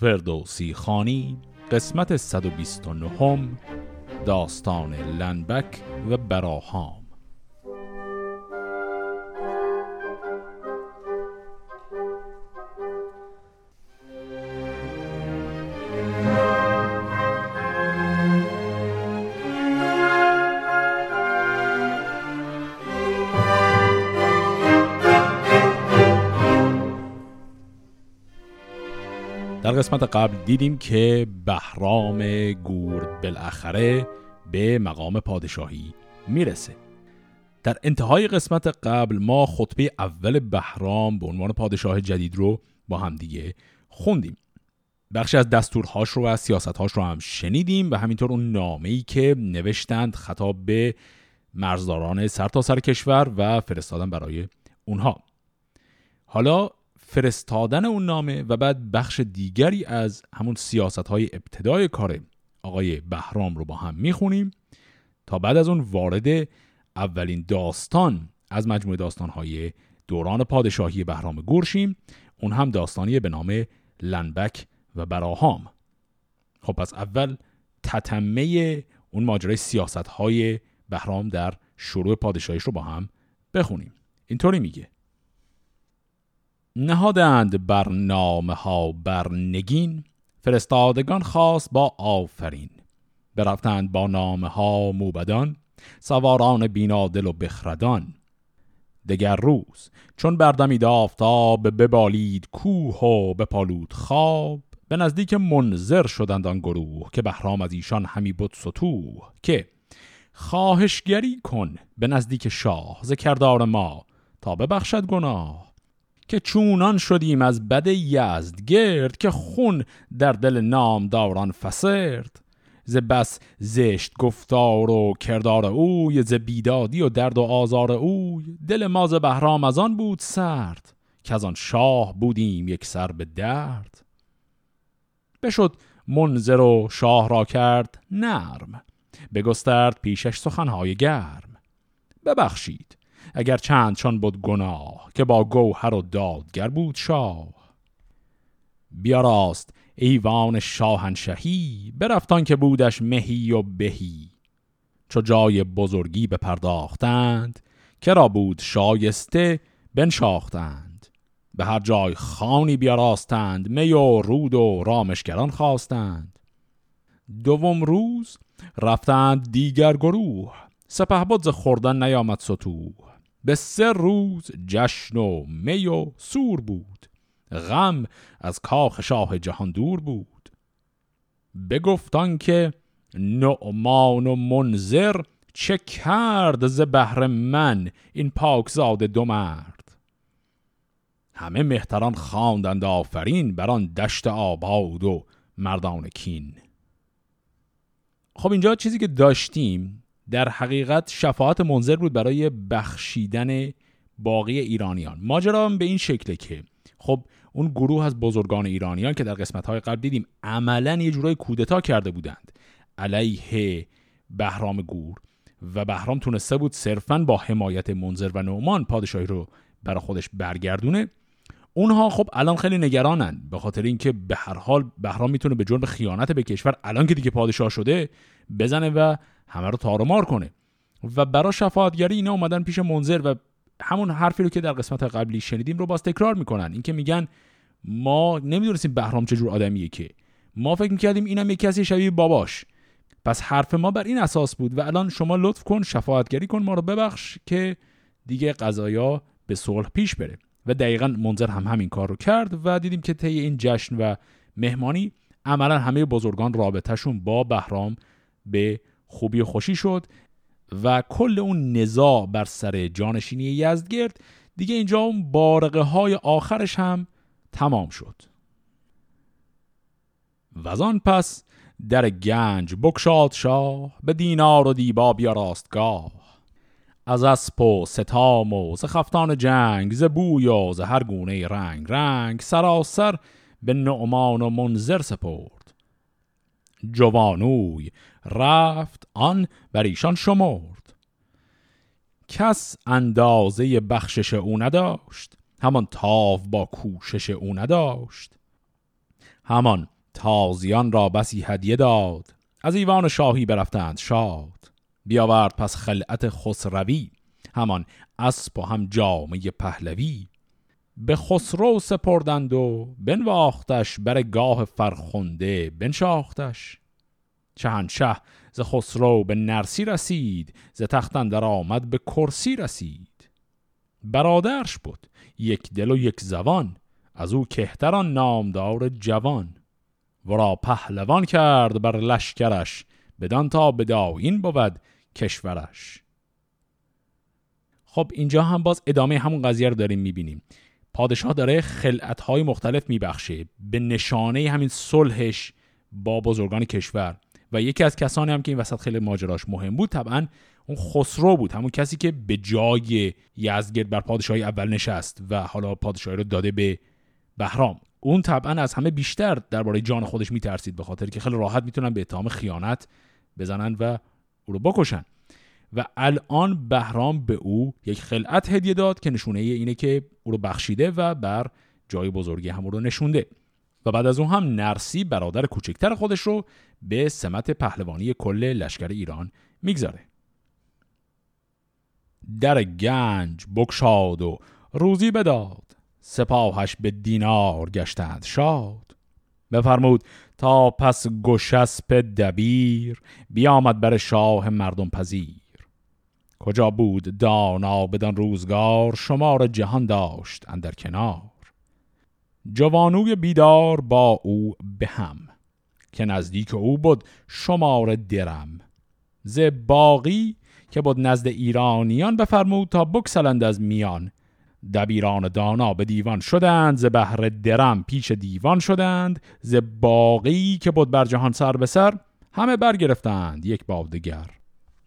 فردوسی خانی قسمت 129 داستان لنبک و براهام. قسمت قبل دیدیم که بهرام گور بالاخره به مقام پادشاهی می‌رسه. در انتهای قسمت قبل ما خطبه اول بهرام به عنوان پادشاه جدید رو با هم دیگه خوندیم. بخشی از دستورهاش رو و سیاستهاش رو هم شنیدیم و همینطور اون نامه ای که نوشتند خطاب به مرزداران سرتاسر سر کشور و فرستادن برای اونها. حالا فرستادن اون نامه و بعد بخش دیگری از همون سیاست های ابتدای کار آقای بهرام رو با هم می‌خونیم تا بعد از اون وارد اولین داستان از مجموعه داستان های دوران پادشاهی بهرام گورشیم اون هم داستانی به نام لنبک و براهام. خب پس اول تتمه اون ماجرای سیاست های بهرام در شروع پادشاهیش رو با هم بخونیم. اینطوری میگه. نهادند بر نامه ها بر نگین فرستادگان خواست با آفرین. برفتند با نامه ها موبدان سواران بینادل و بخردان. دگر روز چون بردمید آفتاب ببالید کوه و بپالود خواب به نزدیک منظر شدند آن گروه که بهرام از ایشان همی بود سطوح که خواهشگری کن به نزدیک شاه ز کردار ما تا ببخشد گناه. که چونان شدیم از بد یزد گرد که خون در دل نامداران فسرد. ز بس زشت گفتار و کردار اوی ز بیدادی و درد و آزار اوی دل ما ز بهرام از آن بود سرد که از آن شاه بودیم یک سر به درد. بشد منظر و شاه را کرد نرم بگسترد پیشش سخنهای گرم. ببخشید اگر چند چون بود گناه که با گوهر و دادگر بود شاه. بیاراست ایوان شاهنشهی برفتان که بودش مهی و بهی. چو جای بزرگی بپرداختند که را بود شایسته بنشاختند. به هر جای خانی بیاراستند می و رود و رامشگران خواستند. دوم روز رفتند دیگر گروه سپه خوردن نیامد سطوح به سه روز جشن و می و سور بود. غم از کاخ شاه جهان دور بود. بگفتان که نعمان و منظر چه کرد ز بهر من این پاکزاد دو مرد. همه مهتران خواندند آفرین بر آن دشت آباد و مردان کین. خب اینجا چیزی که داشتیم در حقیقت شفاعت منظر بود برای بخشیدن باقی ایرانیان. ماجرا به این شکله که خب اون گروه از بزرگان ایرانیان که در قسمت های قبل دیدیم عملا یه جورای کودتا کرده بودند. علیه بهرام گور و بهرام تونسته بود صرفا با حمایت منظر و نومان پادشاهی رو برای خودش برگردونه. اونها خب الان خیلی نگرانن به خاطر اینکه به هر حال بهرام می‌تونه به جرم خیانت به کشور الان که دیگه پادشاه شده بزنه و همه رو تارمار کنه. و برای شفاعتگری اینا اومدن پیش منظر و همون حرفی رو که در قسمت قبلی شنیدیم رو باز تکرار می‌کنن. اینکه میگن ما نمی‌دونستیم بهرام چجور آدمیه که. ما فکر می‌کردیم اینم یک کسی شبیه باباش. پس حرف ما بر این اساس بود و الان شما لطف کن شفاعتگری کن ما رو ببخش که دیگه قضایا به صلح پیش بره. و دقیقا منظر هم همین کار رو کرد و دیدیم که طی این جشن و مهمانی عملا همه بزرگان رابطهشون با بهرام به خوبی و خوشی شد و کل اون نزاع بر سر جانشینی یزدگرد دیگه اینجا اون بارقه های آخرش هم تمام شد. و آن پس در گنج بکشاد شاه به دینار و دیبا یا راستگاه. از اسب و ستام و ز خفتان جنگ ز بوی و ز هر گونه رنگ رنگ سراسر به نعمان و منظر سپرد. جوانوی رفت آن بر ایشان شمرد. کس اندازه بخشش او نداشت همان تاو با کوشش او نداشت. همان تازیان را بسی هدیه داد از ایوان شاهی برفتند شاد. بیاورد پس خلعت خسروی همان اسب و هم جامعه پهلوی. به خسرو سپردند و بنواختش بر گاه فرخنده بنشاختش. شهنشه ز خسرو به نرسی رسید ز تختن در آمد به کرسی رسید. برادرش بود یک دل و یک زبان از او کهتران نامدار جوان. ورا پهلوان کرد بر لشکرش بدان تا این بود کشورش. خب اینجا هم باز ادامه همون قضیه رو داریم می‌بینیم. پادشاه داره خلعتهای مختلف میبخشه به نشانه همین صلحش با بزرگان کشور. و یکی از کسانی هم که این وسط خیلی ماجراش مهم بود طبعا اون خسرو بود همون کسی که به جای یزدگرد بر پادشاهی اول نشست و حالا پادشاهی رو داده به بهرام. اون طبعا از همه بیشتر درباره جان خودش میترسید به خاطر که خیلی راحت می‌تونن به اتهام خیانت بزنن و او رو بکشن. و الان بهرام به او یک خلعت هدیه داد که نشونه اینه که او رو بخشیده و بر جای بزرگی هم رو نشونده. و بعد از اون هم نرسی برادر کوچکتر خودش رو به سمت پهلوانی کل لشکر ایران می‌گذاره. در گنج بکشاد و روزی بداد سپاهش به دینار گشتند شاد. بفرمود تا پس گشسپ دبیر بیامد بر شاه مردم پذیر. کجا بود دانا بدان روزگار شمار جهان داشت اندر کنار. جوانوی بیدار با او به هم که نزدیک او بود شمار درم. ز باقی که بود نزد ایرانیان بفرمود تا بکسلند از میان. دبیران دانا به دیوان شدند ز بهر درم پیش دیوان شدند. ز باقی که بود بر جهان سر به سر همه برگرفتند یک بار دگر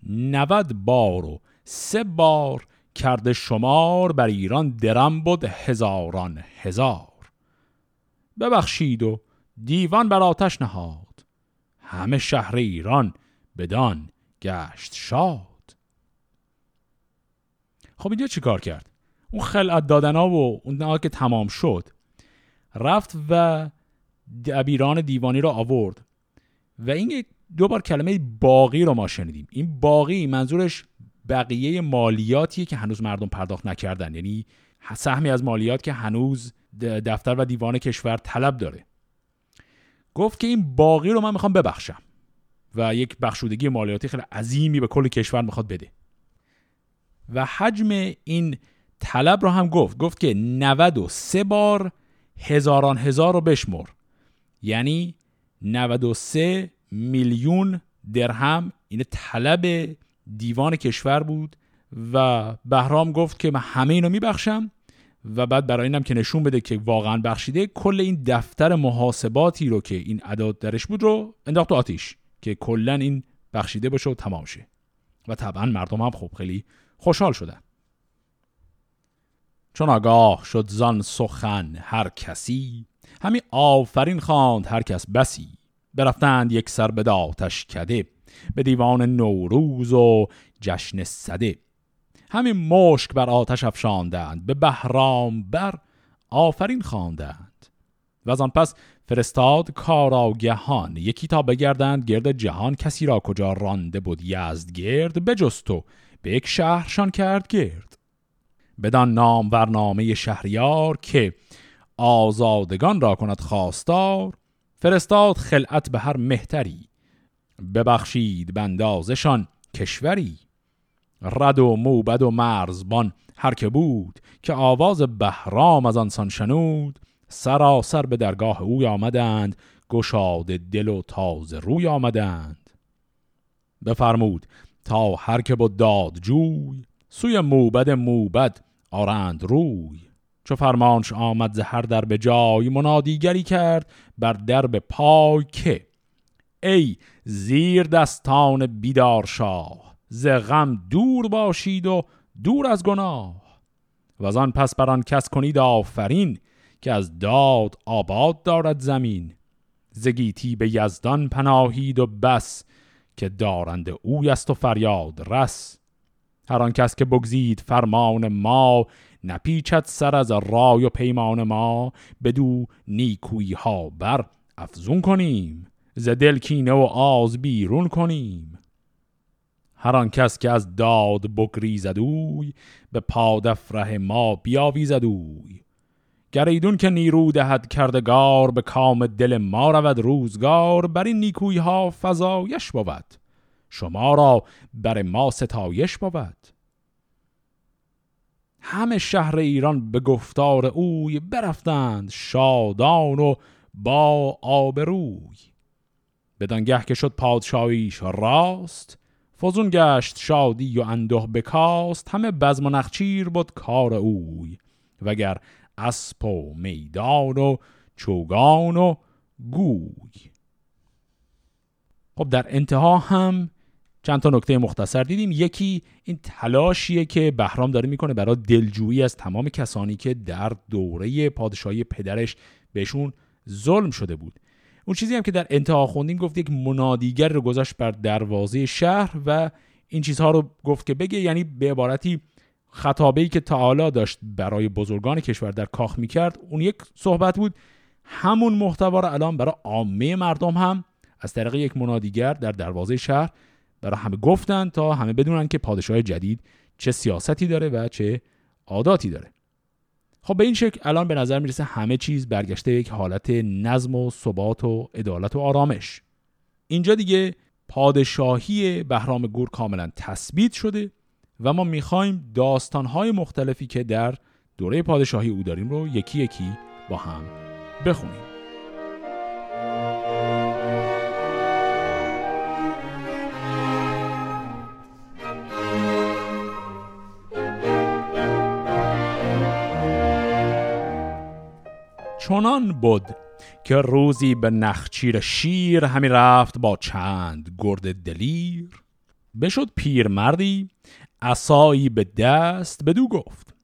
نود بار و سه بار کرده شمار بر ایران درم بود هزاران هزار. ببخشید و دیوان بر آتش نهاد. همه شهر ایران بدان گشت شاد. خب اینجا چی کار کرد؟ اون خلعت دادن ها و اون که تمام شد رفت و دبیران دیوانی رو آورد. و این دو بار کلمه باقی رو ما شنیدیم. این باقی منظورش بقیه مالیاتیه که هنوز مردم پرداخت نکردن. یعنی سهمی از مالیات که هنوز دفتر و دیوان کشور طلب داره. گفت که این باقی رو من می‌خوام ببخشم و یک بخشودگی مالیاتی خیلی عظیمی به کل کشور می‌خواد بده. و حجم این طلب رو هم گفت. گفت که 93 بار هزاران هزار رو بشمر. یعنی 93 میلیون درهم. این طلب دیوان کشور بود و بهرام گفت که من همه اینو میبخشم. و بعد برای اینم که نشون بده که واقعا بخشیده کل این دفتر محاسباتی رو که این عداد درش بود رو انداخت آتیش که کلا این بخشیده باشه و تمام شه. و طبعا مردم هم خب خیلی خوشحال شدن. چون آگاه شد زان سخن هر کسی همین آفرین خواند هر کس بسی. برفتند یک سر به داتش کده به دیوان نوروز و جشن صده. همین مشک بر آتش افشاندند به بهرام بر آفرین خواندند. و از آن پس فرستاد کاراگهان یکی تا بگردند گرد جهان کسی را کجا رانده بود یزد گرد بجست و به یک شهرشان کرد گرد. بدان نام ورنامه شهریار که آزادگان را کند خواستار فرستاد خلعت به هر مهتری ببخشید بندازشان کشوری. رد و موبد و مرزبان هر که بود که آواز بهرام از آنسان شنود سراسر به درگاه اوی آمدند گشاد دل و تازه روی آمدند. بفرمود تا هر که بود داد جوی سوی موبد موبد آرند روی. چو فرمانش آمد زهر در به جای منادیگری کرد بر درب پای که ای زیر دستان بیدار شاه! ز غم دور باشید و دور از گناه. و از آن پس بر آن کس کنید آفرین که از داد آباد دارد زمین. زگیتی به یزدان پناهید و بس که دارند اوی است و فریاد رس. هر آن کس که بگزید فرمان ما نپیچد سر از رای و پیمان ما. بدو نیکویی ها بر افزون کنیم ز دل کینه و آز بیرون کنیم. هر آن کس که از داد بگریزد اوی به پادفره ما بیاویزد اوی. گریدون که نیرو دهد کردگار به کام دل ما رود روزگار بر این نیکوی ها فضایش بود. شما را بر ما ستایش بود. همه شهر ایران به گفتار اوی برفتند شادان و با آبروی. بدانگه که شد پادشاهیش راست فزون گشت شادی و اندوه بکاست همه بزم و نخچیر بود کار اوی. وگر اسب و میدان و چوگان و گوی. خب در انتها هم چند تا نکته مختصر دیدیم. یکی این تلاشیه که بهرام داره می‌کنه برای دلجویی از تمام کسانی که در دوره پادشاهی پدرش بهشون ظلم شده بود. اون چیزی هم که در انتها خوندیم گفت یک منادیگر رو گذاشت بر دروازه شهر و این چیزها رو گفت که بگه یعنی به عبارتی خطابه ای که تعالی داشت برای بزرگان کشور در کاخ می‌کرد. اون یک صحبت بود. همون محتوا رو الان برای عامه مردم هم از طریق یک منادیگر در دروازه شهر برای همه گفتن تا همه بدونن که پادشاه جدید چه سیاستی داره و چه عاداتی داره. خب به این شکل الان به نظر می‌رسه همه چیز برگشته یک حالت نظم و ثبات و عدالت و آرامش. اینجا دیگه پادشاهی بهرام گور کاملا تثبیت شده و ما می‌خوایم داستانهای مختلفی که در دوره پادشاهی او داریم رو یکی یکی با هم بخونیم. چنان بود که روزی به نخچیر شیر همی رفت با چند گرد دلیر. بشد پیرمردی عصایی به دست بدو گفت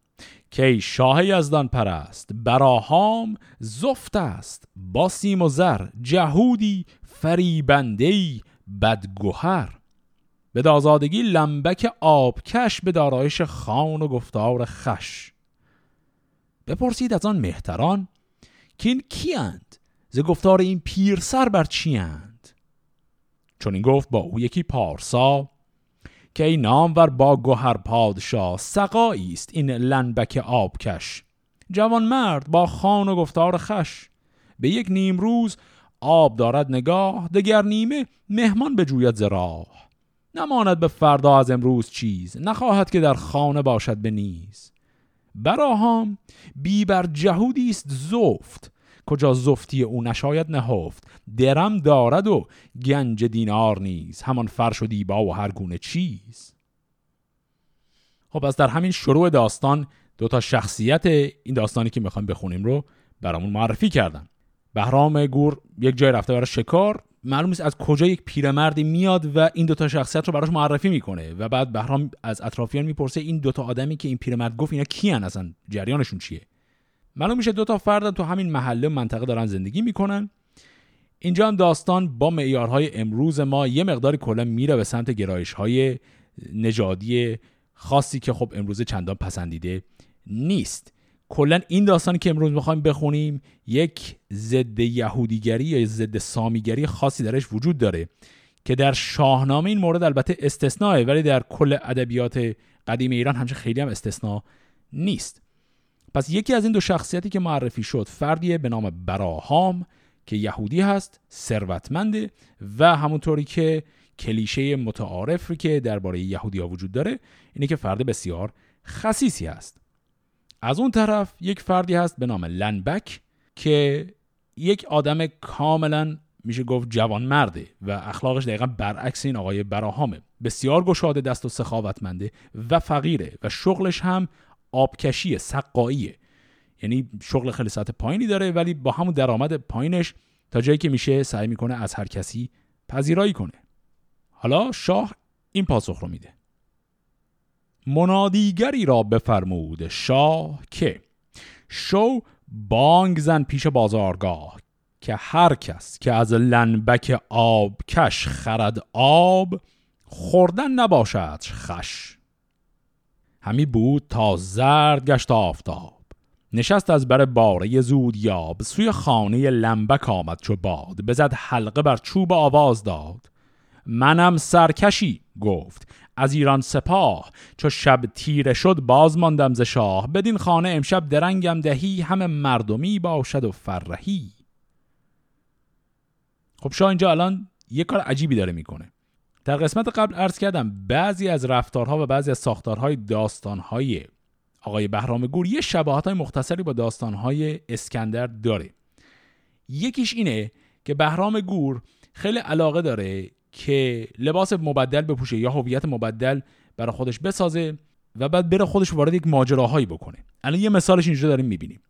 که ای شاه یزدان پرست براهام زفت است با سیم و زر جهودی فریبندهی بدگوهر به دازادگی لنبک آبکش به دارایش خان و گفتار خش. بپرسید از آن مهتران که این کیند ز گفتار این پیرسر بر چیند چون این گفت با او یکی پارسا که ای نامور با گوهر پادشاه سقایی است این لنبک آبکش. جوان مرد با خان و گفتار خش. به یک نیم روز آب دارد نگاه دگر نیمه مهمان بجوید ز راه. نماند به فردا از امروز چیز نخواهد که در خانه باشد به نیز. براهام بی بر جهودی است زفت. کجا زفتی او نشاید نهفت. درم دارد و گنج دینار نیز. همان فرش و دیبا و هر گونه چیز. خب از در همین شروع داستان دو تا شخصیت این داستانی که می‌خوایم بخونیم رو برامون معرفی کردن. بهرام گور یک جای رفته برای شکار معلوم نیست از کجا یک پیرمردی میاد و این دوتا شخصیت رو براش معرفی می‌کنه. و بعد بهرام از اطرافیان می‌پرسه این دوتا آدمی که این پیرمرد گفت اینا کیان اصلا؟ جریانشون چیه؟ معلوم میشه دوتا فرد تو همین محله منطقه دارن زندگی می‌کنن. اینجا هم داستان با معیارهای امروز ما. یه مقداری کلا میره به سمت گرایش های نژادی خاصی که خب امروز چندان پسندیده نیست. کلا این داستانی که امروز می‌خوایم بخونیم یک ضد یهودیگری یا ضد سامیگری خاصی درش وجود داره که در شاهنامه این مورد البته استثناءه ولی در کل ادبیات قدیم ایران همچه خیلی هم استثناء نیست. پس یکی از این دو شخصیتی که معرفی شد فردیه به نام براهام که یهودی هست ثروتمنده و همونطوری که کلیشه متعارفی که درباره یهودی ها وجود داره اینه که فرد بسیار خصیصی هست. از اون طرف یک فردی هست به نام لنبک که یک آدم کاملا میشه گفت جوان مرده و اخلاقش دقیقا برعکس این آقای براهامه. بسیار گشاده دست و سخاوتمنده و فقیره و شغلش هم آبکشی سقاییه. یعنی شغل خیلی ساعت پایینی داره ولی با همون درآمد پایینش تا جایی که میشه سعی می‌کنه از هر کسی پذیرایی کنه. حالا شاه این پاسخ رو میده. منادیگری را بفرمود شاه که شو بانگ زن پیش بازارگاه که هر کس که از لنبک آب کش خرد آب خوردن نباشد خش. همی بود تا زرد گشت آفتاب. نشست از بر باره زود یاب سوی خانه لنبک آمد چو باد. بزد حلقه بر چوب آواز داد. منم سرکشی گفت. از ایران سپاه. چو شب تیره شد باز ماندم ز شاه. بدین خانه امشب درنگم دهی همه مردمی باشد و فرهی. خب شاه اینجا الان یه کار عجیبی داره می‌کنه. در قسمت قبل عرض کردم بعضی از رفتارها و بعضی از ساختارهای داستانهای آقای بهرام گور یه شباهت های مختصری با داستانهای اسکندر داره. یکیش اینه که بهرام گور خیلی علاقه داره که لباس مبدل بپوشه یا هویت مبدل برای خودش بسازه و بعد بره خودش وارد یک ماجراهایی بکنه. الان یه مثالش اینجا داریم می‌بینیم.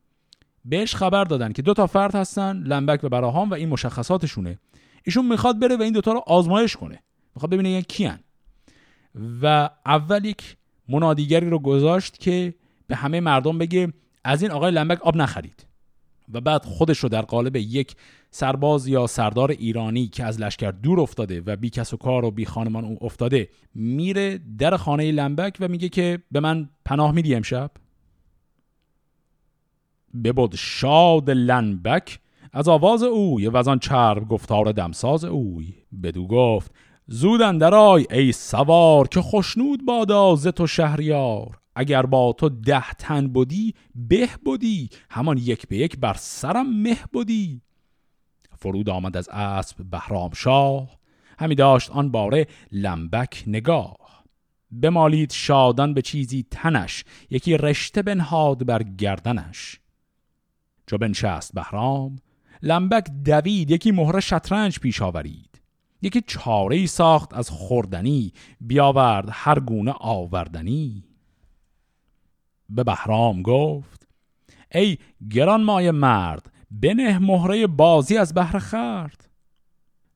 بهش خبر دادن که دو تا فرد هستن لنبک و براهام و این مشخصاتشونه. ایشون می‌خواد بره و این دوتا رو آزمایش کنه. می‌خواد ببینه یعنی کیان. و اول یک منادیگری رو گذاشت که به همه مردم بگه از این آقای لنبک آب نخرید. و بعد خودش رو در قالب یک سرباز یا سردار ایرانی که از لشکر دور افتاده و بی کس و کار و بی خانمان او افتاده میره در خانه لنبک و میگه که به من پناه میدی امشب؟ ببود شاد لنبک. از آواز اوی و از آن چرب گفتار دمساز اوی. بدو گفت زودن درای ای سوار که خوشنود بادا ز تو شهریار. اگر با تو ده تن بودی به بودی همان یک به یک بر سرم مه بودی فرود آمد از اسب بهرام شاه همی داشت آن باره لمبک نگاه. بمالید شادان به چیزی تنش یکی رشته بنهاد بر گردنش. چو بنشست بهرام لمبک دوید یکی مهره شطرنج پیش آورید. یکی چاره ساخت از خوردنی بیاورد هر گونه آوردنی. به بهرام گفت ای گران مای مرد بنه مهره بازی از بهر خرد.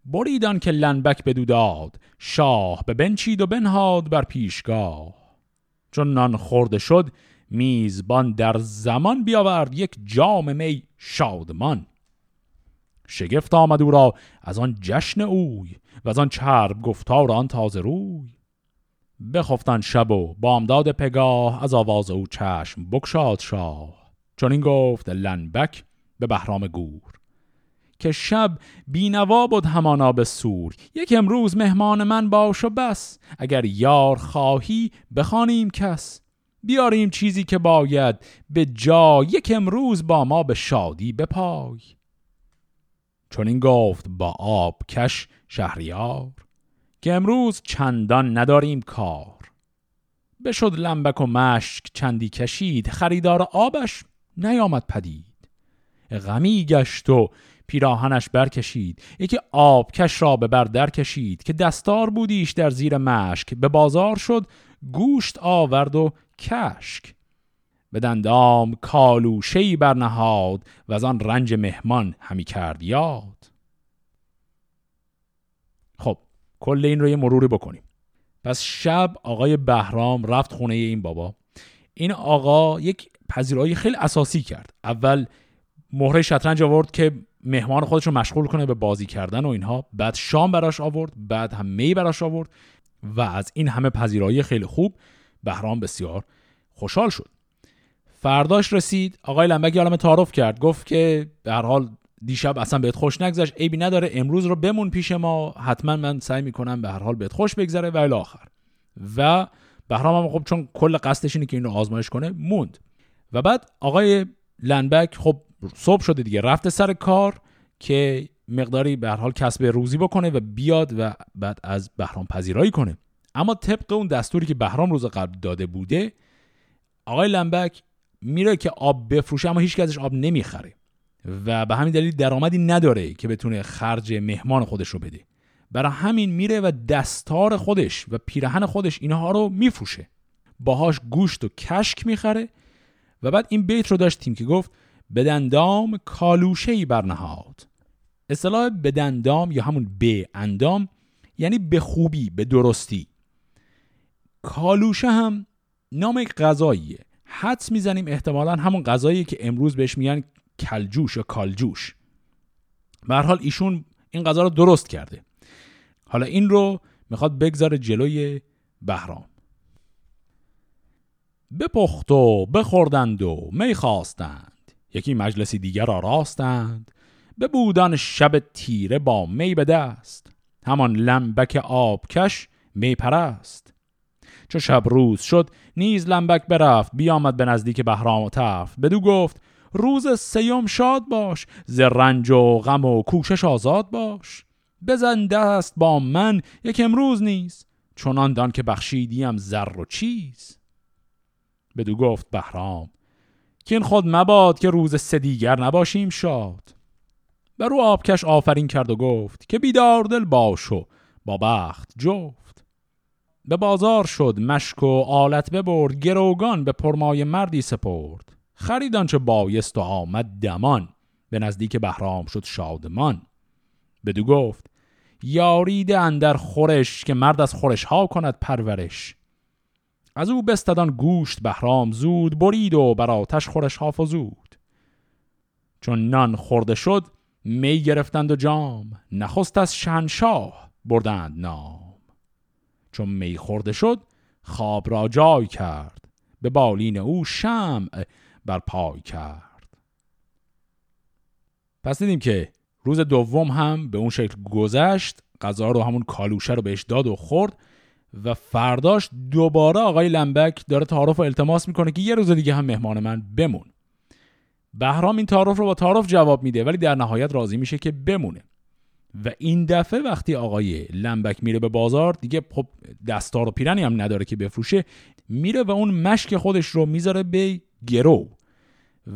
بریدان که لنبک بدو داد شاه به بنچید و بنهاد بر پیشگاه. چون نان خورده شد میزبان در زمان بیاورد یک جام می شادمان. شگفت آمد او را از آن جشن اوی و از آن چرب گفتار آن تازه روی. بخفتن شب و بامداد پگاه از آواز او چشم بکشاد شاه. چون این گفت لنبک به بهرام گور که شب بینوا بود همانا به سور. یک امروز مهمان من باش و بس اگر یار خواهی بخوانیم کس. بیاریم چیزی که باید به جا یک امروز با ما به شادی بپای. چون این گفت با آب کش شهریار که امروز چندان نداریم کار. بشد لنبک و مشک چندی کشید خریدار آبش نیامد پدید. غمی گشت و پیراهنش برکشید. یکی آبکش را به بر کشید که دستار بودیش در زیر مشک. به بازار شد گوشت آورد و کشک. به دندام کالوشهی برنهاد و از آن رنج مهمان همی کرد یاد. خب کل این رو یه مروری بکنیم. پس شب آقای بهرام رفت خونه این بابا. این آقا یک پذیرایی خیلی اساسی کرد. اول مهره شطرنج آورد که مهمان خودش رو مشغول کنه به بازی کردن و اینها. بعد شام براش آورد بعد هم می براش آورد و از این همه پذیرایی خیلی خوب بهرام بسیار خوشحال شد. فرداش رسید آقای لنبک عالم تعارف کرد گفت که به هر حال دیشب اصلا بهت خوش نگذشت عیبی نداره امروز رو بمون پیش ما حتما من سعی می‌کنم به هر حال بهت خوش بگذره و الاخر و بهرام هم خب چون کل قصدش اینه که اینو آزمایش کنه موند. و بعد آقای لنبک خب صبح شده دیگه. رفته سر کار که مقداری به هر حال کسب روزی بکنه و بیاد و بعد از بهرام پذیرایی کنه. اما طبق اون دستوری که بهرام روز قبل داده بوده آقای لنبک میره که آب بفروشه اما هیچ ازش آب نمی‌خره. و به همین دلیل درآمدی نداره که بتونه خرج مهمان خودش رو بده. برای همین میره و دستار خودش و پیرهن خودش اینها رو میفروشه. باهاش گوشت و کشک می‌خره و بعد این بیت رو داشتیم که گفت بدندام کالوشه ای برنهاد. اصطلاح بدندام یا همون به اندام یعنی به خوبی به درستی. کالوشه هم نام یک غذاییه. حدس می‌زنیم احتمالا همون غذایی که امروز بهش میگن کلجوش یا کالجوش. به حال ایشون این غذا رو درست کرده. حالا این رو می‌خواد بگذاره جلوی بهرام. بپخت و بخوردند و می خواستند یکی مجلسی دیگر را راستند. به بودن شب تیره با می به دست. همان لنبک آبکش می پرست. چو شب روز شد نیز لنبک برفت. بیامد به نزدیک بهرام و تفت. بدو گفت روز سیوم شاد باش ز رنج و غم و کوشش آزاد باش. بزن دست با من یک امروز نیست چنان دان که بخشیدیم زر و چیز. بدو گفت بهرام که این خود مباد که روز سه دیگر نباشیم شاد. بر او آبکش آفرین کرد و گفت که بیدار دل باش و با بخت جفت. به بازار شد مشک و آلت ببرد گروگان به پرمای مردی سپرد. خریدان چه بایست و آمد دمان به نزدیک بهرام شد شادمان. بدو گفت یاریده اندر خورش که مرد از خورش ها کند پرورش. از او بستدان گوشت بهرام زود برید و بر آتش خورش ها فزود چون نان خورده شد می گرفتند و جام نخست از شهنشاه بردند نام. چون می خورده شد خواب را جای کرد به بالین او شمع بر پای کرد. پس دیدیم که روز دوم هم به اون شکل گذشت غذا رو همون کالوشه رو بهش داد و خورد. و فرداش دوباره آقای لنبک داره تعارف و التماس می‌کنه که یه روز دیگه هم مهمان من بمون. بهرام این تعارف رو با تعارف جواب میده ولی در نهایت راضی میشه که بمونه. و این دفعه وقتی آقای لنبک میره به بازار دیگه خب دستار و پیرنی هم نداره که بفروشه میره و اون مشک خودش رو می‌ذاره به گرو.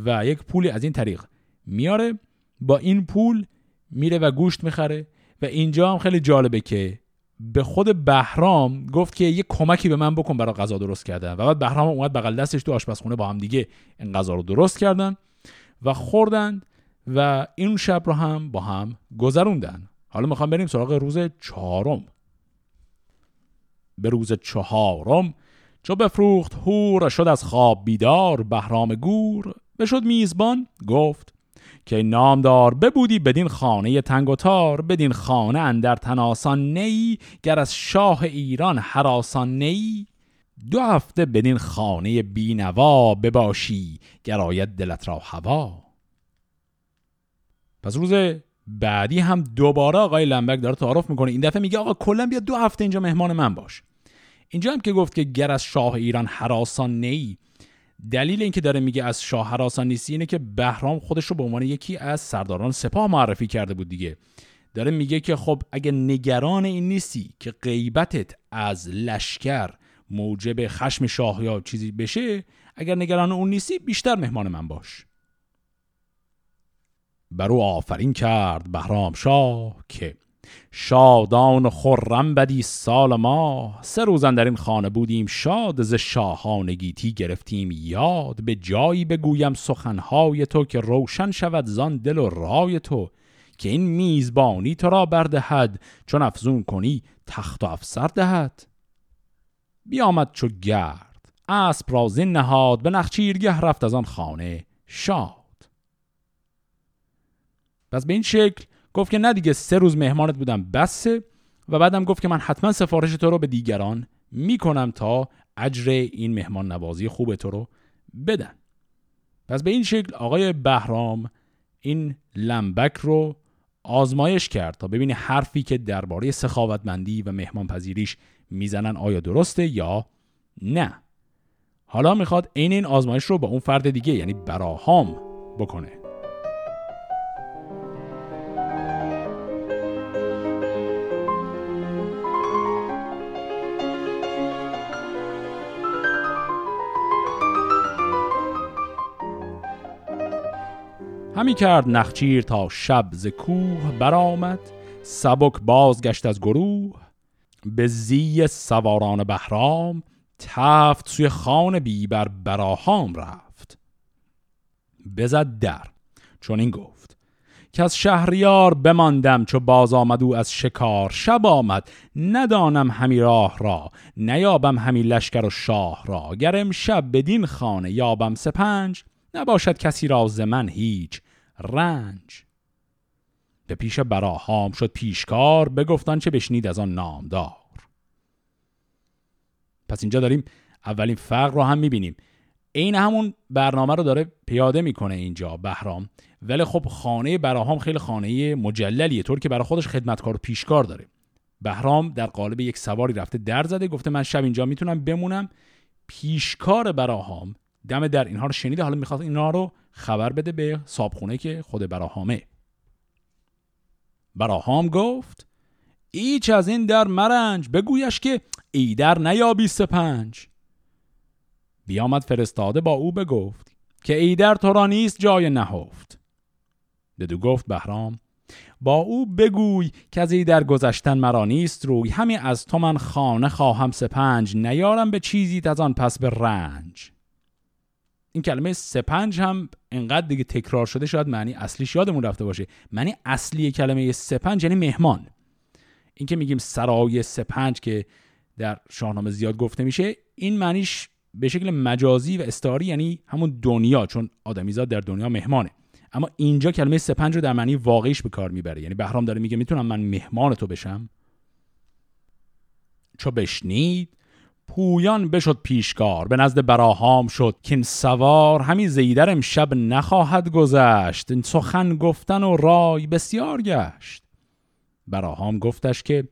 و یک پولی از این طریق میاره با این پول میره و گوشت می‌خره. و اینجا هم خیلی جالبه که به خود بهرام گفت که یه کمکی به من بکن برای غذا درست کردن. و بعد بهرام اومد بغل دستش تو آشپزخونه با هم دیگه این غذا رو درست کردن و خوردند و این شب رو هم با هم گذروندن. حالا می‌خوام بریم سراغ روز چهارم. به روز چهارم چو بفروخت هور شد از خواب بیدار. بهرام گور بشد میزبان گفت که نامدار ببودی بدین خانه تنگ و تار بدین خانه اندر تناسان نی گر از شاه ایران حراسان نی. دو هفته بدین خانه بینوا بباشی گر آید دلت را هوا. پس روز بعدی هم دوباره آقای لنبک داره تعارف می‌کنه. این دفعه میگه آقا کلا بیا دو هفته اینجا مهمان من باش. اینجا هم که گفت که گر از شاه ایران حراسان نی دلیل اینکه داره میگه از شاه حراسان نیستی اینه که بهرام خودش رو به عنوان یکی از سرداران سپاه معرفی کرده بود دیگه. داره میگه که خب اگه نگران این نیستی که غیبتت از لشکر موجب خشم شاه یا چیزی بشه اگر نگران اون نیستی بیشتر مهمان من باش. بر او آفرین کرد بهرام شاه که شادان و خرم بدی سال ما. سه روزن در این خانه بودیم شاد ز شاهان گیتی گرفتیم یاد. به جایی بگویم سخنهای تو که روشن شود زان دل و رای تو. که این میزبانی تو را بردهد چون افزون کنی تخت و افسر دهد. بیامد چو گرد اسب را زین نهاد به نخچیرگه رفت از آن خانه شاد. پس به این شکل گفت که نه دیگه سه روز مهمانت بودم بسه. و بعدم گفت که من حتما سفارش تو رو به دیگران می‌کنم تا اجر این مهمان نوازی خوب تو رو بدن. پس به این شکل آقای بهرام این لمبک رو آزمایش کرد تا ببینه حرفی که درباره سخاوتمندی و مهمان پذیریش می‌زنن آیا درسته یا نه. حالا می‌خواد عین این آزمایش رو با اون فرد دیگه یعنی براهام بکنه. همی کرد نخچیر تا شب ز کوه برآمد سبک بازگشت از گروه. به زی سواران بهرام تفت سوی خان بی بر براهام رفت. بزد در چون این گفت که از شهریار بماندم چو باز آمد او از شکار. شب آمد ندانم همی راه را نیابم همی لشکر و شاه را. گر امشب بدین خانه یابم سپنج نباشد کسی را من هیچ رنج. به پیش براهام شد پیشکار بگفتن چه بشنید از آن نامدار. پس اینجا داریم اولین فرق رو هم می‌بینیم. این همون برنامه رو داره پیاده می‌کنه اینجا بهرام. ولی خب خانه براهام خیلی خانه مجللیه طور که برای خودش خدمتکار و پیشکار داره. بهرام در قالب یک سواری رفته در زده گفته من شب اینجا می‌تونم بمونم. پیشکار براهام دم در اینها رو شنیده. حالا می‌خواد اینها رو خبر بده به صابخونه که خود براهامه. براهام گفت ایچ از این در مرنج بگویش که ای در نیابی پنج بیامد فرستاده با او بگفت که ایدر تو را نیست جای نهفت. بدو گفت بهرام با او بگوی که از در گذشتن مرا نیست روی همین از تو من خانه خواهم سپنج نیارم به چیزی از آن پس به رنج. این کلمه سپنج هم انقدر دیگه تکرار شده شاید معنی اصلیش یادمون رفته باشه. معنی اصلی کلمه سپنج یعنی مهمان. این که میگیم سرای سپنج که در شاهنامه زیاد گفته میشه این معنیش به شکل مجازی و استعاری یعنی همون دنیا چون آدمیزاد در دنیا مهمانه. اما اینجا کلمه سپنج رو در معنی واقعیش به کار می‌بره. یعنی بهرام داره میگه می‌تونم من مهمان تو بشم؟ چو بشنید؟ پویان بشد پیشکار به نزد براهام شد. که این سوار همی زیدر امشب نخواهد گذشت. این سخن گفتن و رای بسیار گشت. براهام گفتش که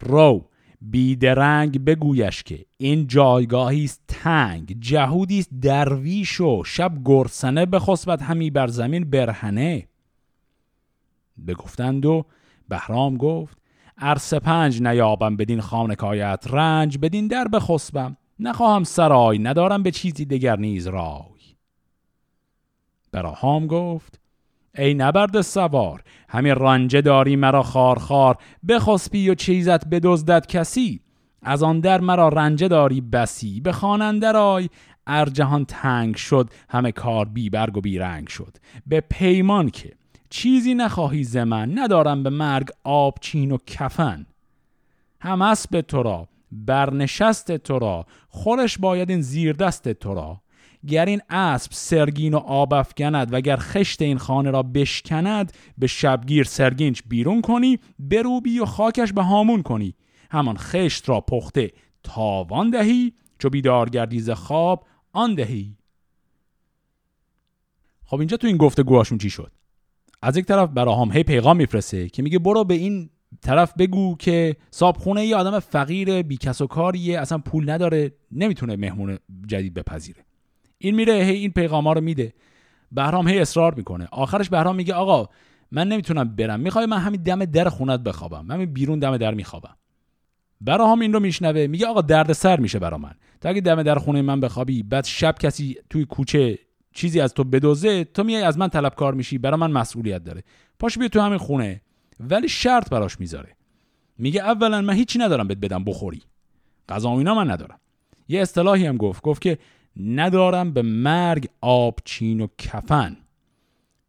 رو بیدرنگ بگویش که این جایگاهی است تنگ جهودی است درویش و شب گرسنه بخسبت همی بر زمین برهنه. بگفتند و بهرام گفت ارس پنج نیابم بدین خانکایت رنج بدین در بخسبم. نخواهم سرای ندارم به چیزی دگر نیز رای. براهام گفت ای نبرد سوار همین رنجه داری مرا خارخار بخسبی و چیزت بدزدد کسی. از آن در مرا رنجه داری بسی به خاننده رای ارجهان تنگ شد همه کار بی برگ و بی رنگ شد. به پیمان که چیزی نخواهی ز من ندارم به مرگ آب چین و کفن. هم اسب تو را برنشست تو را خورش باید این زیر دست تو را. گر این اسب سرگین و آب افکند و گر خشت این خانه را بشکند به شبگیر سرگینش بیرون کنی بروبی و خاکش به هامون کنی. همان خشت را پخته تاوان دهی چو بیدار گردیز خواب آن دهی. خب اینجا تو این گفتگوهاشون چی شد؟ از یک طرف براهام هی پیغام میفرسته که میگه برو به این طرف بگو که صابخونه یه آدم فقیر بی کس و کاریه اصلا پول نداره نمی‌تونه مهمون جدید بپذیره. این میره هی این پیغام ها رو میده. بهرام هی اصرار می‌کنه. آخرش بهرام میگه آقا من نمی‌تونم برم. می‌خوای من همین دم در خونت بخوابم. من بیرون دم در میخوابم. براهام این رو میشنوه میگه آقا درد سر میشه برا من. تا اگه دم در خونه من بخوابی بعد شب کسی توی کوچه چیزی از تو بدوزه تو میای از من طلبکار میشی برا من مسئولیت داره. پاش بیا تو همین خونه. ولی شرط براش می‌ذاره. میگه اولا من هیچی ندارم بهت بدم بخوری. غذا اینا من ندارم. یه اصطلاحی هم گفت گفت که ندارم به مرگ آبچین و کفن.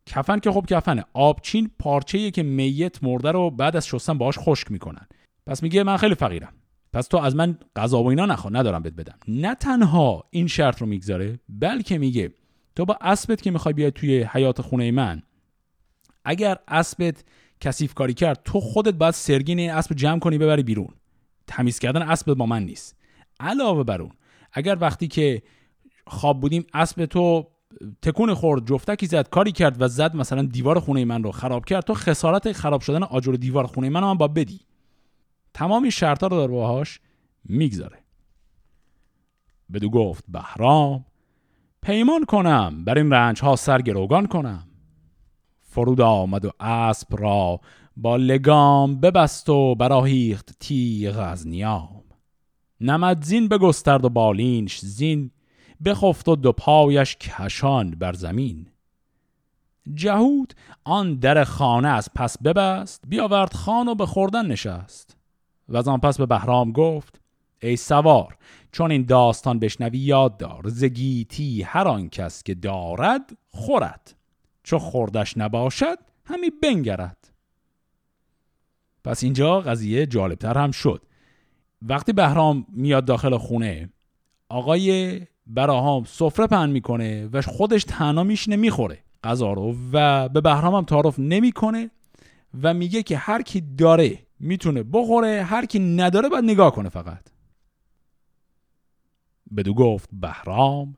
کفن که خب کفنه. آبچین پارچه‌ایه که میت مرده رو بعد از شستن باهاش خشک می‌کنن. پس میگه من خیلی فقیرم. پس تو از من غذا و اینا نخوا ندارم بهت بدم. نه تنها این شرط رو می‌گذاره بلکه میگه تو با اسبت که می‌خوای بیای توی حیات خونه من اگر اسبت کثیف کاری کرد تو خودت باید سرگین این اسب جمع کنی ببری بیرون. تمیز کردن اسب با من نیست. علاوه بر اون اگر وقتی که خواب بودیم اسب تو تکون خورد جفتکی زد کاری کرد و زد مثلا دیوار خونه من رو خراب کرد تو خسارت خراب شدن آجر دیوار خونه من هم با بدی. تمامی شرطا رو داره باهاش می‌گذاره. بدو گفت بهرام. پیمان کنم. بر این رنج ها سرگروگان کنم. فرود آمد و اسب را با لگام ببست و براهیخت تیغ از نیام. نمد زین بگسترد و بالینش زین بخفت و دو پایش کشان بر زمین. جهود آن در خانه از پس ببست بیاورد خان و به خوردن نشست. و از آن پس به بهرام گفت ای سوار چون این داستان بشنوی یاد دار زگیتی هر آن کس که دارد خورد. چو خوردش نباشد همی بنگرد. پس اینجا قضیه جالبتر هم شد. وقتی بهرام میاد داخل خونه آقای براهام سفره پهن می‌کنه و خودش تنها میشینه می‌خوره. غذا رو و به بهرام هم تعارف نمی‌کنه و میگه که هر کی داره می‌تونه بخوره هر کی نداره باید نگاه کنه فقط. بدو گفت بهرام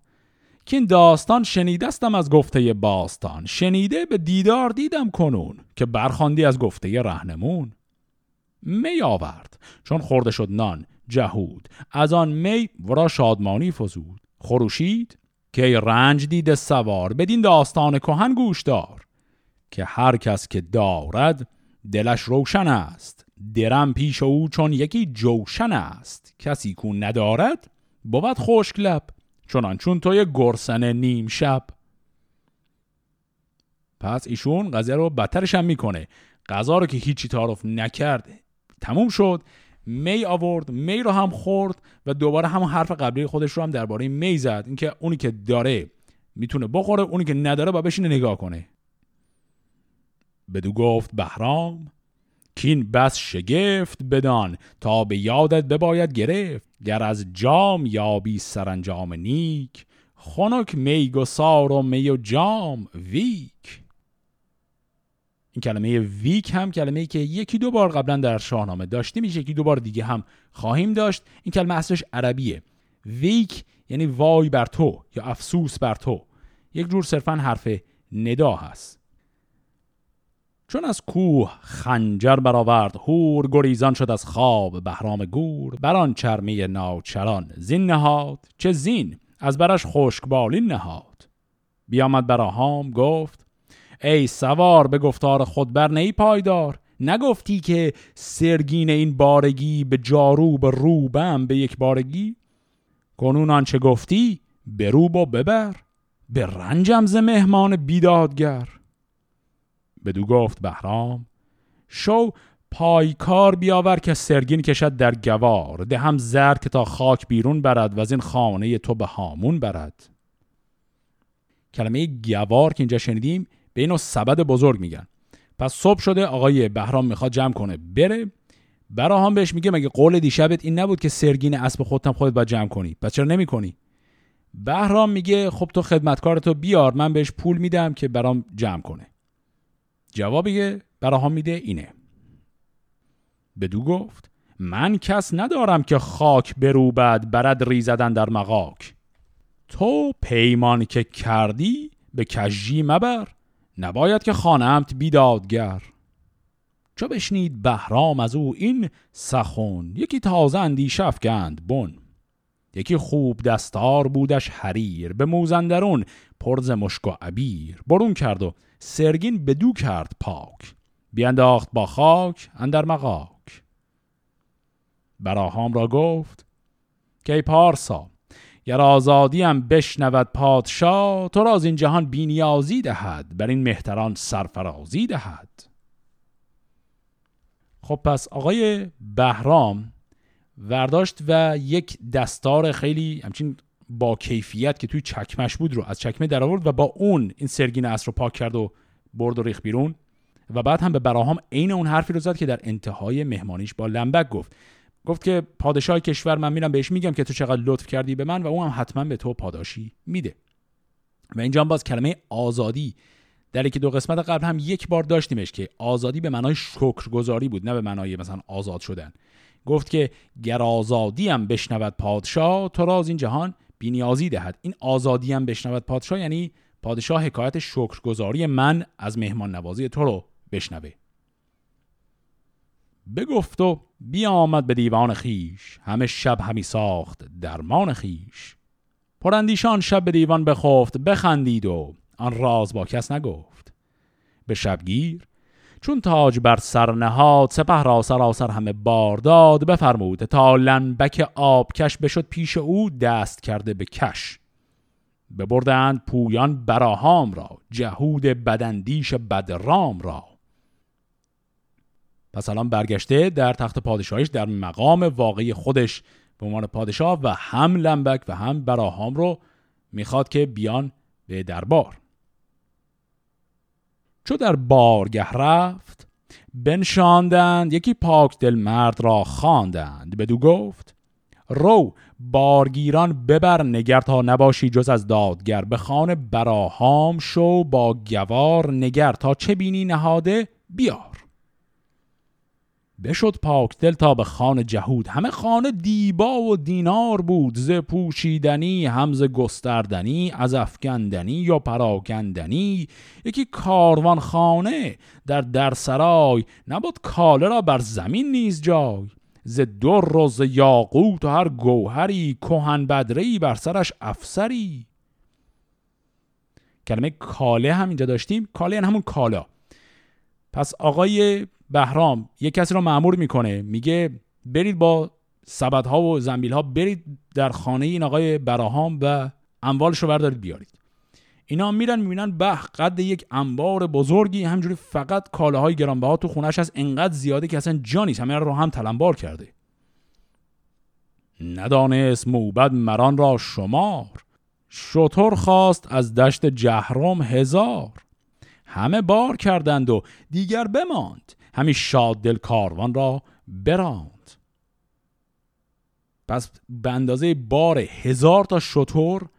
که این داستان شنیدستم از گفته باستان. شنیده به دیدار دیدم کنون که برخاندی از گفته رهنمون. می آورد چون خورده شد نان جهود. از آن می ورا شادمانی فزود. خروشید که رنج دید سوار بدین داستان کهن گوش دار. که هر کس که دارد دلش روشن است. درم پیش او چون یکی جوشن است. کسی کو ندارد بود خشک لب چونان چون توی گرسنه نیم شب. پس ایشون قضیه رو بدترش هم می‌کنه. غذا رو که هیچی تعارف نکرد تموم شد. می آورد می رو هم خورد و دوباره همون حرف قبلی خودش رو هم درباره می زد. اینکه اونی که داره می‌تونه بخوره اونی که نداره با بشینه نگاه کنه. بدو گفت بهرام کین بس شگفت بدان تا به یادت بباید گرفت. گر از جام یابی سرانجام نیک خنک می گسار و می و جام ویک. این کلمه ویک هم کلمه ای که یکی دو بار قبلا در شاهنامه داشتیم یکی دو بار دیگه هم خواهیم داشت. این کلمه اصلش عربیه. ویک یعنی وای بر تو یا افسوس بر تو. یک جور صرفا حرف ندا هست. چون از کوه خنجر برآورد هور گریزان شد از خواب بهرام گور. بران چرمی ناچران زین نهاد چه زین از برش خشکبالین نهاد. بیامد براهام گفت ای سوار به گفتار خود بر نی پایدار. نگفتی که سرگین این بارگی به جاروب روبم به یک بارگی؟ کنون آنچه گفتی بروب و ببر. به رنجم ز مهمان بیدادگر. بدو گفت بهرام شو پایکار بیاور که سرگین کشد در گوار ده هم زرد که تا خاک بیرون برد و از این خانه تو به هامون برد. کلمه گوار که اینجا شنیدیم به اینو سبد بزرگ میگن. پس صبح شده آقای بهرام می‌خواد جمع کنه بره. براهام بهش میگه مگه قول دیشبت این نبود که سرگین اسب خودت هم خودت باید جمع کنی؟ پس چرا نمی‌کنی؟ بهرام میگه خب تو خدمتکارتو بیار من بهش پول میدم که برام جمع کنه. جوابی که براهام میده اینه. بدو گفت من کس ندارم که خاک بروبد برد ریزدن در مقاک تو پیمان که کردی به کجی مبر نباید که خانمت بیدادگر. چو بشنید بهرام از او این سخون یکی تازه اندیشه افکند بن. یکی خوب دستار بودش حریر به موزندرون پرز مشک و عبیر. برون کرد و سرگین بدو کرد پاک بیانداخت با خاک اندر مقاک براهام را گفت که ای پارسا گر آزادیم بشنود پادشاه تو را از این جهان بینیازی دهد بر این مهتران سرفرازی دهد. خب پس آقای بهرام ورداشت و یک دستار خیلی همچین با کیفیت که توی چکمش بود رو از چکمه در آورد و با اون این سرگین اصر رو پاک کرد و برد و ریخ بیرون. و بعد هم به براهام عین اون حرفی رو زد که در انتهای مهمانیش با لنبک گفت. گفت که پادشاه کشور من میرم بهش میگم که تو چقدر لطف کردی به من و اون هم حتما به تو پاداشی میده. و اینجا باز کلمه آزادی. در که دو قسمت قبل هم یک بار داشتیمش که آزادی به معنای شکرگزاری بود نه به معنای مثلا آزاد شدن. گفت که گر آزادی هم بشنود پادشاه تو را این جهان بینیازی دهد. این آزادی هم بشنود پادشاه یعنی پادشاه حکایت شکرگزاری من از مهمان نوازی تو رو بشنوه. بگفت و بیامد به دیوان خیش. همه شب همی ساخت درمان خیش. پراندیشان شب به دیوان بخفت بخندید و آن راز با کس نگفت. به شبگیر چون تاج بر سر نهاد سپه را سراسر همه بار داد. بفرمود تا لنبک آبکش بشد پیش او دست کرده به کش. ببردند پویان براهام را جهود بدندیش بدرام را. پس الان برگشته در تخت پادشاهیش در مقام واقعی خودش به عنوان پادشاه و هم لنبک و هم براهام رو می‌خواد که بیان به دربار. چو در بارگه رفت بنشاندند یکی پاک دل مرد را خواندند. بدو گفت رو بارگیران ببر نگر تا نباشی جز از دادگر. به خانه براهام شو با گوار نگر. تا چه بینی نهاده بیار بشد پاک دل تا به خانه جهود. همه خانه دیبا و دینار بود. ز پوشیدنی همز گستردنی از افکندنی یا پراکندنی. یکی کاروان خانه در در سرای نبود کاله را بر زمین نیز جای. ز در و ز یاقوت و هر گوهری کهن بدری بر سرش افسری. کلمه کاله هم اینجا داشتیم. کاله یعنی همون کالا. پس آقای بهرام یه کسی رو معمور می‌کنه. میگه برید با سبد ها و زنبیل ها برید در خانه این آقای براهام و اموالش رو بردارید بیارید. اینا میرن می‌بینن به قد یک انبار بزرگی همجوری فقط کالاهای گرانبها تو خونش از انقدر زیاده که اصلا جانیست همه رو هم تلمبار کرده. ندانست موبد مران را شمار. شطور خواست از دشت جهرم هزار. همه بار کردند و دیگر بماند. همی شاد دل کاروان را براند. پس به اندازه بار هزار تا شطور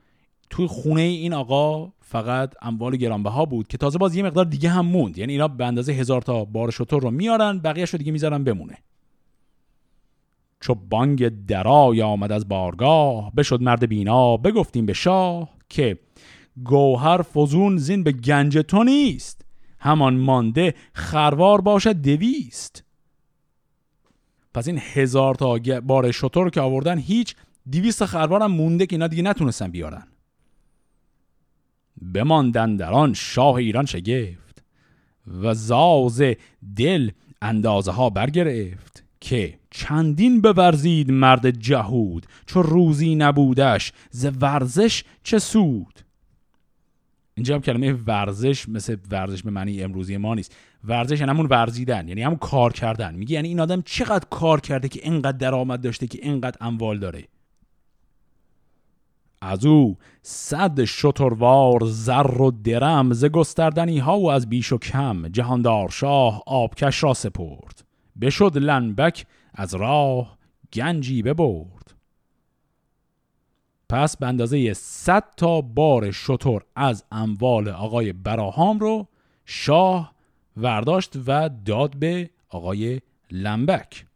توی خونه این آقا فقط اموال گرانبها بود که تازه باز یه مقدار دیگه هم موند. یعنی اینا به اندازه هزار تا بار شطور رو میارن بقیهش رو دیگه می‌ذارن بمونه. چو بانگ درای آمد از بارگاه بشد مرد بینا بگفتیم به شاه که گوهر فزون زین به گنج تو نیست. همان مانده خروار باشد دویست. پس این هزار تا بار شطور که آوردن هیچ دویست خروار هم مونده که اینا دیگه نتونستن بیارن. بماندن در آن شاه ایران شگفت و زاز دل اندازه ها برگرفت که چندین بورزید مرد جهود چو روزی نبودش ز ورزش چه سود؟ اینجا هم کلمه ورزش مثل ورزش به معنی امروزی ما نیست. ورزش یعنی همون ورزیدن یعنی همون کار کردن. میگه یعنی این آدم چقدر کار کرده که اینقدر درآمد داشته که اینقدر اموال داره. از او صد شتروار زر و درم ز گستردنی ها و از بیش و کم جهاندار شاه آبکش را سپرد. بشد لنبک از راه گنجی ببرد. پس به اندازه 100 تا بار شطور از اموال آقای براهام رو شاه ورداشت و داد به آقای لنبک.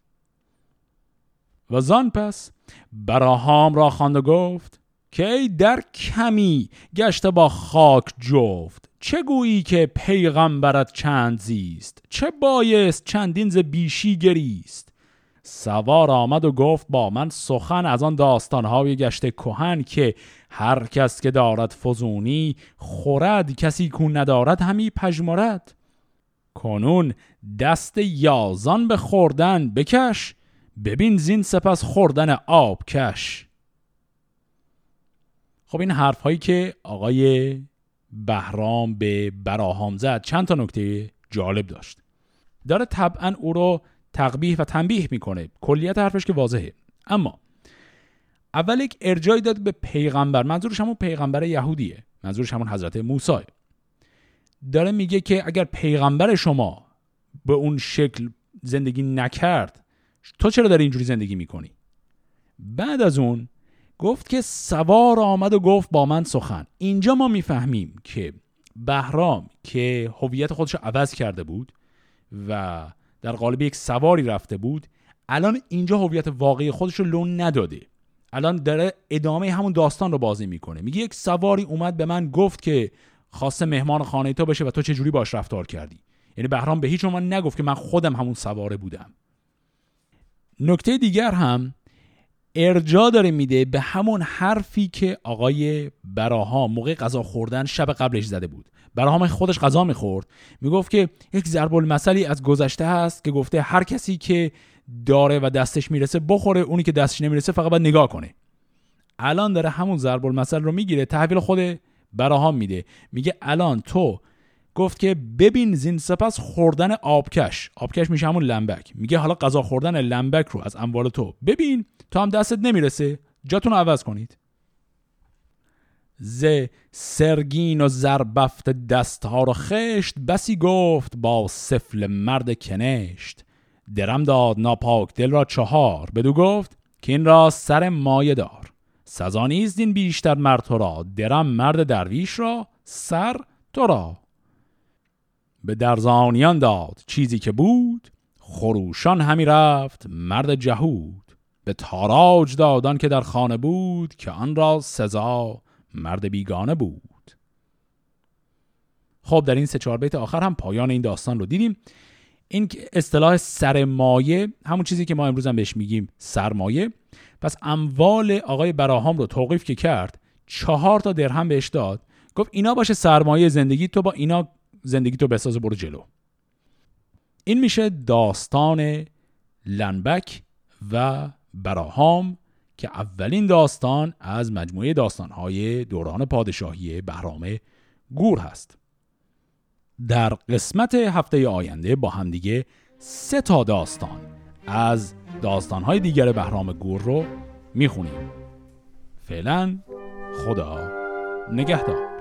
و زان پس براهام را خواند و گفت که ای در کمی گشته با خاک جفت چه گویی که پیغمبرت چند زیست چه بایست چندین ز بیشی گریست؟ سوار آمد و گفت با من سخن از آن داستانهای گشته کهن که هر کس که دارد فزونی خورد کسی کو ندارد همی پژمرد. کنون دست یازان به خوردن بکش ببین زین سپس خوردن آب کش. خب این حرف هایی که آقای بهرام به براهام زد چند تا نکته جالب داشت. داره طبعا او رو تقبیح و تنبیه می‌کنه. کلیت حرفش که واضحه. اما اول یک ارجای داد به پیغمبر. منظورش همون پیغمبر یهودیه. منظورش همون حضرت موسی. داره میگه که اگر پیغمبر شما به اون شکل زندگی نکرد تو چرا داری اینجوری زندگی می‌کنی؟ بعد از اون گفت که سوار آمد و گفت با من سخن. اینجا ما می‌فهمیم که بهرام که هویت خودش عوض کرده بود و در قالب یک سواری رفته بود الان اینجا هویت واقعی خودش رو لون نداده. الان داره ادامه همون داستان رو بازی می‌کنه. میگه یک سواری اومد به من گفت که خواسته مهمان خانه تو بشه و تو جوری باش رفتار کردی؟ یعنی بهرام به هیچ عنوان نگفت که من خودم همون سواره بودم. نکته دیگر هم ارجا داره میده به همون حرفی که آقای براها موقع غذا خوردن شب قبلش زده بود. براهام خودش غذا می‌خورد. می‌گفت که یک ضرب المثلی از گذشته هست که گفته هر کسی که داره و دستش می‌رسه بخوره اونی که دستش نمی‌رسه فقط باید نگاه کنه. الان داره همون ضرب المثل رو می‌گیره تحویل خود براهام میده. میگه الان تو گفت که ببین زین سپس خوردن آبکش. آبکش میشه همون لنبک. میگه حالا غذا خوردن لنبک رو از اموال تو. ببین تو هم دستت نمی‌رسه جاتون عوض کنید. ز سرگین و زربفت دستها رو خشت بسی گفت با سفل مرد کنشت. درم داد ناپاک دل را چهار. بدو گفت که این را سر مایه دار. سزا دین بیشتر مرد تو را. درم مرد درویش را سر تو را. به درزانیان داد. چیزی که بود خروشان همی رفت مرد جهود. به تاراج دادان که در خانه بود که آن را سزا مرد بیگانه بود. خب در این سه چهار بیت آخر هم پایان این داستان رو دیدیم. این اصطلاح سرمایه همون چیزی که ما امروز هم بهش میگیم سرمایه پس اموال آقای براهام رو توقیف که کرد چهار تا درهم بهش داد. گفت اینا باشه سرمایه زندگی تو با اینا زندگی تو بساز برو جلو. این میشه داستان لنبک و براهام که اولین داستان از مجموعه داستانهای دوران پادشاهی بهرام گور هست. در قسمت هفته آینده با همدیگه سه تا داستان از داستانهای دیگر بهرام گور رو می‌خونیم. فعلا خدا نگهدار.